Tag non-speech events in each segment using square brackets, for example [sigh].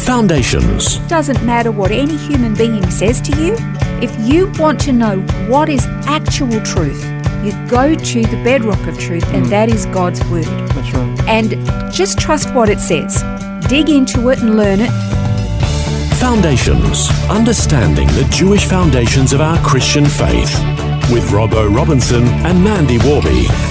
Foundations. Doesn't matter what any human being says to you. If you want to know what is actual truth, you go to the bedrock of truth, and hmm. that is God's Word. That's right. And just trust what it says. Dig into it and learn it. Foundations. Understanding the Jewish foundations of our Christian faith. With Robbo Robinson and Mandy Warby.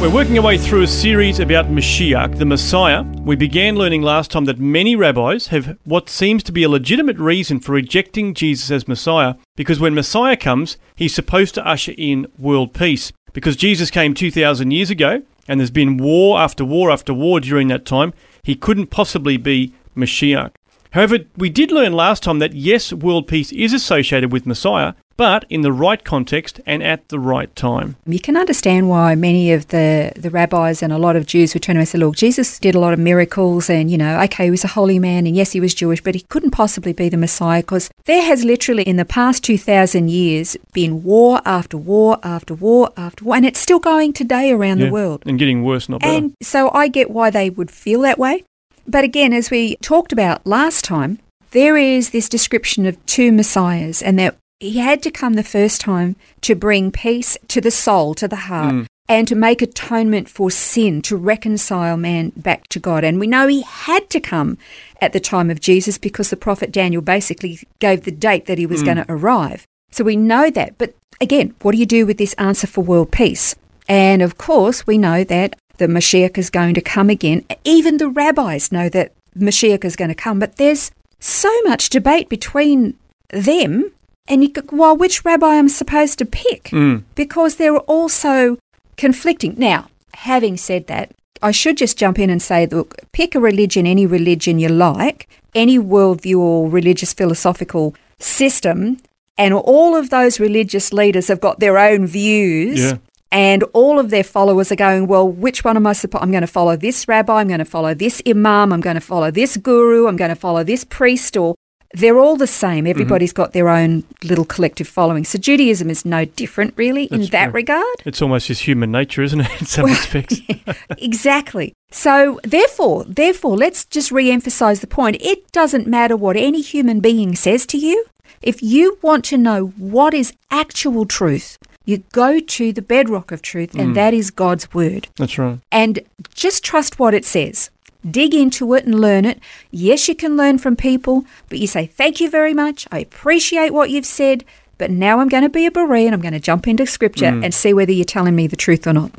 We're working our way through a series about Mashiach, the Messiah. We began learning last time that many rabbis have what seems to be a legitimate reason for rejecting Jesus as Messiah, because when Messiah comes, he's supposed to usher in world peace. Because Jesus came 2,000 years ago, and there's been war after war after war during that time, he couldn't possibly be Mashiach. However, we did learn last time that yes, world peace is associated with Messiah, but in the right context and at the right time. You can understand why many of the, the rabbis and a lot of Jews would turn around and say, look, Jesus did a lot of miracles and, you know, okay, he was a holy man and yes, he was Jewish, but he couldn't possibly be the Messiah because there has literally in the past 2,000 years been war after war after war after war, and it's still going today around Yeah, the world. And getting worse, not better. And so I get why they would feel that way. But again, as we talked about last time, there is this description of two messiahs and that he had to come the first time to bring peace to the soul, to the heart, mm. and to make atonement for sin, to reconcile man back to God. And we know he had to come at the time of Jesus because the prophet Daniel basically gave the date that he was mm. going to arrive. So we know that. But again, what do you do with this answer for world peace? And of course, we know that the Mashiach is going to come again. Even the rabbis know that Mashiach is going to come, but there's so much debate between them and you go, well, which rabbi I'm supposed to pick? Mm. Because they're all so conflicting. Now, having said that, I should just jump in and say, look, pick a religion, any religion you like, any worldview or religious philosophical system, and all of those religious leaders have got their own views. Yeah. And all of their followers are going, well, which one am I supposed? I'm going to follow this rabbi. I'm going to follow this imam. I'm going to follow this guru. I'm going to follow this priest. Or they're all the same. Mm-hmm. Everybody's got their own little collective following. So Judaism is no different, really, in that true. regard. it's almost just human nature, isn't it, in some respects? [laughs] exactly. So therefore, therefore, let's just re-emphasize the point. It doesn't matter what any human being says to you. If you want to know what is actual truth, you go to the bedrock of truth, Mm. and that is God's word. That's right. And just trust what it says. Dig into it and learn it. Yes, you can learn from people, but you say, Thank you very much. I appreciate what you've said, but now I'm going to be a Berean. I'm going to jump into scripture mm. and see whether you're telling me the truth or not.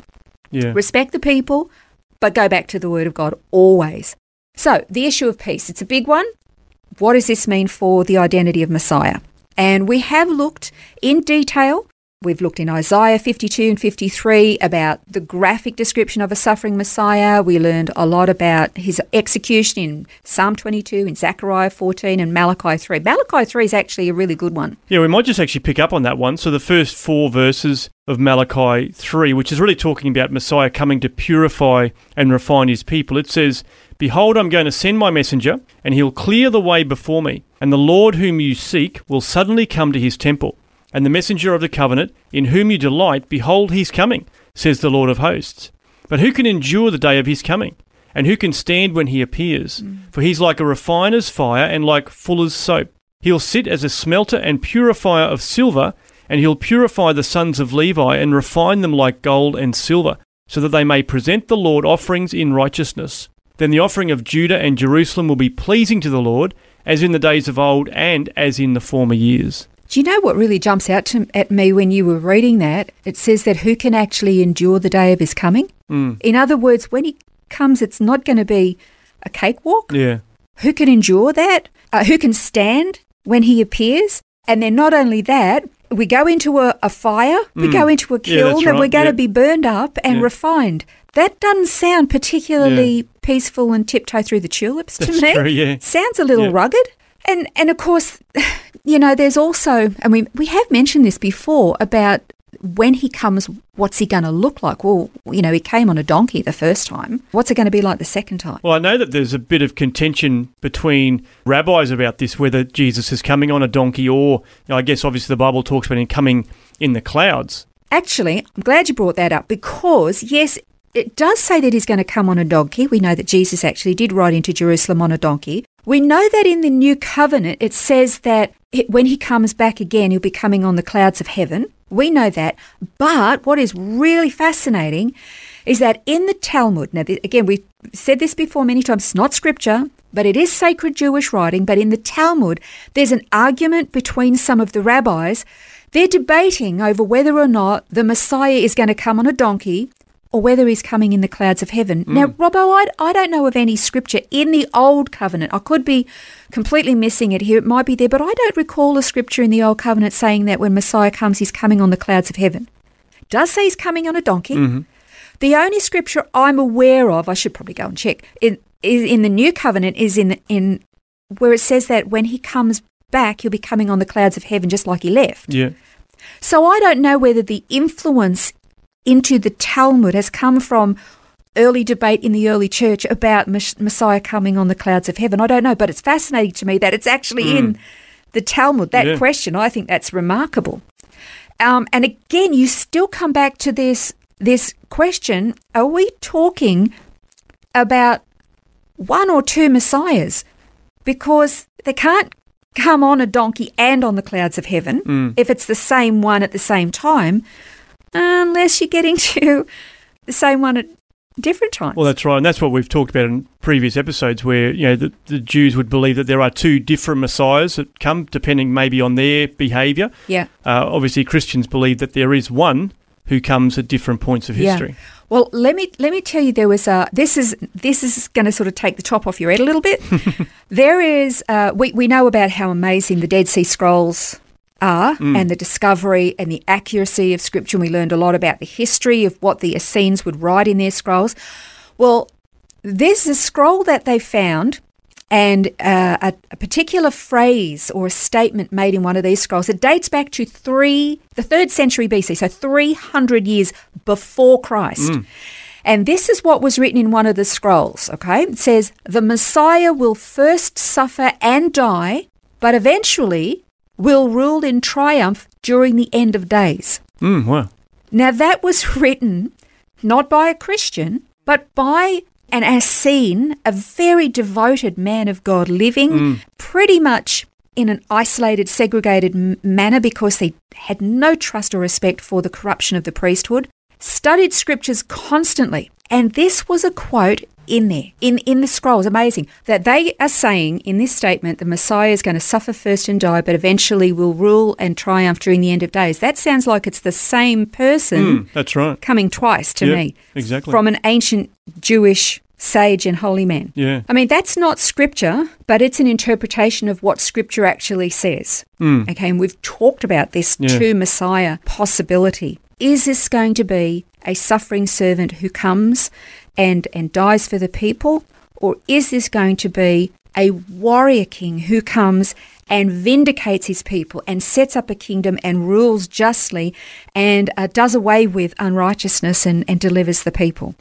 Yeah. Respect the people, but go back to the Word of God always. So, the issue of peace, it's a big one. What does this mean for the identity of Messiah? And we have looked in detail. We've looked in Isaiah 52 and 53 about the graphic description of a suffering Messiah. We learned a lot about his execution in Psalm 22, in Zechariah 14, and Malachi 3. Malachi 3 is actually a really good one. Yeah, we might just actually pick up on that one. So the first four verses of Malachi 3, which is really talking about Messiah coming to purify and refine his people, it says, Behold, I'm going to send my messenger, and he'll clear the way before me. And the Lord whom you seek will suddenly come to his temple. And the messenger of the covenant, in whom you delight, behold, he's coming, says the Lord of hosts. But who can endure the day of his coming? And who can stand when he appears? Mm. For he's like a refiner's fire and like fuller's soap. He'll sit as a smelter and purifier of silver, and he'll purify the sons of Levi and refine them like gold and silver, so that they may present the Lord offerings in righteousness. Then the offering of Judah and Jerusalem will be pleasing to the Lord, as in the days of old and as in the former years. Do you know what really jumps out to, at me when you were reading that? It says that who can actually endure the day of his coming? Mm. In other words, when he comes, it's not going to be a cakewalk. Yeah. Who can endure that? Uh, who can stand when he appears? And then not only that, we go into a, a fire, we go into a Mm. Yeah, kiln, and we're going to yeah. be burned up and Yeah. refined. That doesn't sound particularly peaceful and tiptoe through the tulips to That's me. true, yeah. Sounds a little Yeah. rugged. And and of course, [sighs] you know, there's also, and we we have mentioned this before about when he comes, what's he going to look like? Well, you know, he came on a donkey the first time. What's it going to be like the second time? Well, I know that there's a bit of contention between rabbis about this, whether Jesus is coming on a donkey or, you know, I guess obviously the Bible talks about him coming in the clouds. Actually, I'm glad you brought that up because, yes, it does say that he's going to come on a donkey. We know that Jesus actually did ride into Jerusalem on a donkey. We know that in the new covenant, it says that when he comes back again, he'll be coming on the clouds of heaven. We know that. But what is really fascinating is that in the Talmud, now, again, we've said this before many times, it's not scripture, but it is sacred Jewish writing. But in the Talmud, there's an argument between some of the rabbis. They're debating over whether or not the Messiah is going to come on a donkey or whether he's coming in the clouds of heaven. Hmm. Now, Robbo, I, I don't know of any scripture in the Old Covenant. I could be completely missing it here. It might be there, but I don't recall a scripture in the Old Covenant saying that when Messiah comes, he's coming on the clouds of heaven. It does say he's coming on a donkey. Mm-hmm. The only scripture I'm aware of, I should probably go and check, in, is in the New Covenant is in in where it says that when he comes back, he'll be coming on the clouds of heaven just like he left. Yeah. So I don't know whether the influence into the Talmud has come from early debate in the early church about Messiah coming on the clouds of heaven. I don't know, but it's fascinating to me that it's actually in the Talmud. That Yeah. question, I think that's remarkable. Um, and again, you still come back to this this question: Are we talking about one or two messiahs? Because they can't come on a donkey and on the clouds of heaven if it's the same one at the same time, unless you're getting [laughs] to the same one at different times. Well, that's right. And that's what we've talked about in previous episodes where, you know, the, the Jews would believe that there are two different messiahs that come, depending maybe on their behaviour. yeah. Uh, obviously, Christians believe that there is one who comes at different points of history. Yeah. Well, let me let me tell you, there was a this is this is going to sort of take the top off your head a little bit. [laughs] there is uh, we we know about how amazing the Dead Sea Scrolls are and the discovery and the accuracy of Scripture. And we learned a lot about the history of what the Essenes would write in their scrolls. Well, there's a scroll that they found. And uh, a, a particular phrase or a statement made in one of these scrolls, it dates back to three, the third century BC, so 300 years before Christ. And this is what was written in one of the scrolls, okay? It says, The Messiah will first suffer and die, but eventually will rule in triumph during the end of days. Mm, wow. Now, that was [laughs] written not by a Christian, but by an Essene, a very devoted man of God, living pretty much in an isolated, segregated m- manner because they had no trust or respect for the corruption of the priesthood, studied scriptures constantly. And this was a quote in there, in, in the scrolls, amazing, that they are saying in this statement, the Messiah is going to suffer first and die, but eventually will rule and triumph during the end of days. That sounds like it's the same person Mm, that's right. coming twice to Yeah, me. exactly. From an ancient Jewish sage and holy man. Yeah. I mean, that's not scripture, but it's an interpretation of what scripture actually says. Okay, and we've talked about this. Yeah. two Messiah possibility. Is this going to be a suffering servant who comes and, and dies for the people? Or is this going to be a warrior king who comes and vindicates his people and sets up a kingdom and rules justly and uh, does away with unrighteousness and, and delivers the people?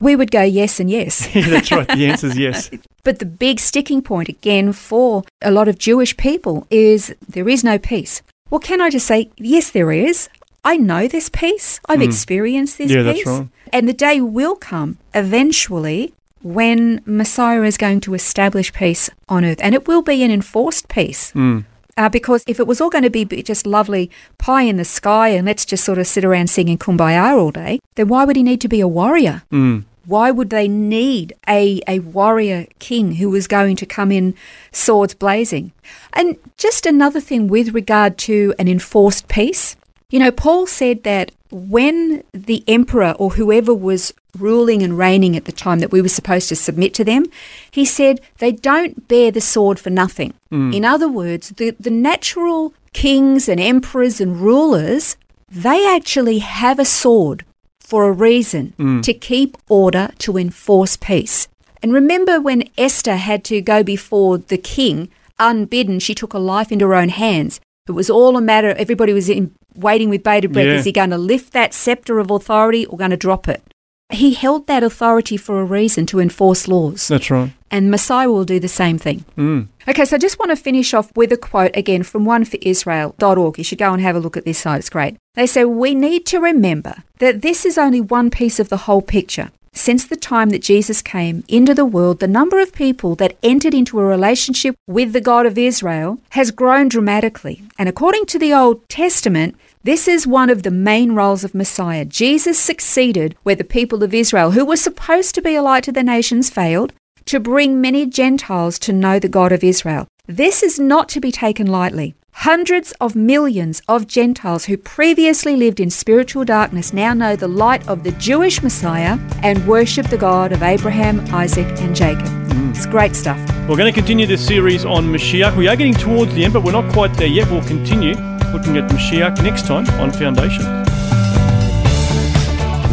We would go yes and yes. [laughs] Yeah, that's right. The [laughs] answer is yes. But the big sticking point again for a lot of Jewish people is there is no peace. Well, can I just say, yes, there is. I know this peace. I've experienced this. Yeah, that's right. And the day will come eventually when Messiah is going to establish peace on earth. And it will be an enforced peace. Mm. Uh, because if it was all going to be just lovely pie in the sky and let's just sort of sit around singing kumbaya all day, then why would he need to be a warrior? Mm. Why would they need a, a warrior king who was going to come in swords blazing? And just another thing with regard to an enforced peace. You know, Paul said that when the emperor or whoever was ruling and reigning at the time that we were supposed to submit to them, he said they don't bear the sword for nothing. Hmm. In other words, the, the natural kings and emperors and rulers, they actually have a sword for a reason hmm. to keep order, to enforce peace. And remember when Esther had to go before the king unbidden, she took her life into her own hands. It was all a matter, everybody was in, waiting with bated breath. Yeah. Is he going to lift that scepter of authority or going to drop it? He held that authority for a reason to enforce laws. That's right. And Messiah will do the same thing. Mm. Okay, so I just want to finish off with a quote again from oneforisrael.org. You should go and have a look at this site, it's great. They say, We need to remember that this is only one piece of the whole picture. Since the time that Jesus came into the world, the number of people that entered into a relationship with the God of Israel has grown dramatically. And according to the Old Testament, this is one of the main roles of Messiah. Jesus succeeded where the people of Israel, who were supposed to be a light to the nations, failed to bring many Gentiles to know the God of Israel. This is not to be taken lightly. Hundreds of millions of Gentiles who previously lived in spiritual darkness now know the light of the Jewish Messiah and worship the God of Abraham, Isaac, and Jacob. Mm. It's great stuff. We're going to continue this series on Mashiach. We are getting towards the end, but we're not quite there yet. We'll continue looking at Mashiach next time on Foundation.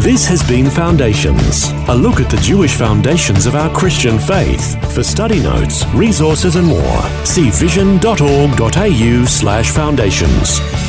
This has been Foundations, a look at the Jewish foundations of our Christian faith. For study notes, resources, and more, see vision.org.au slash foundations.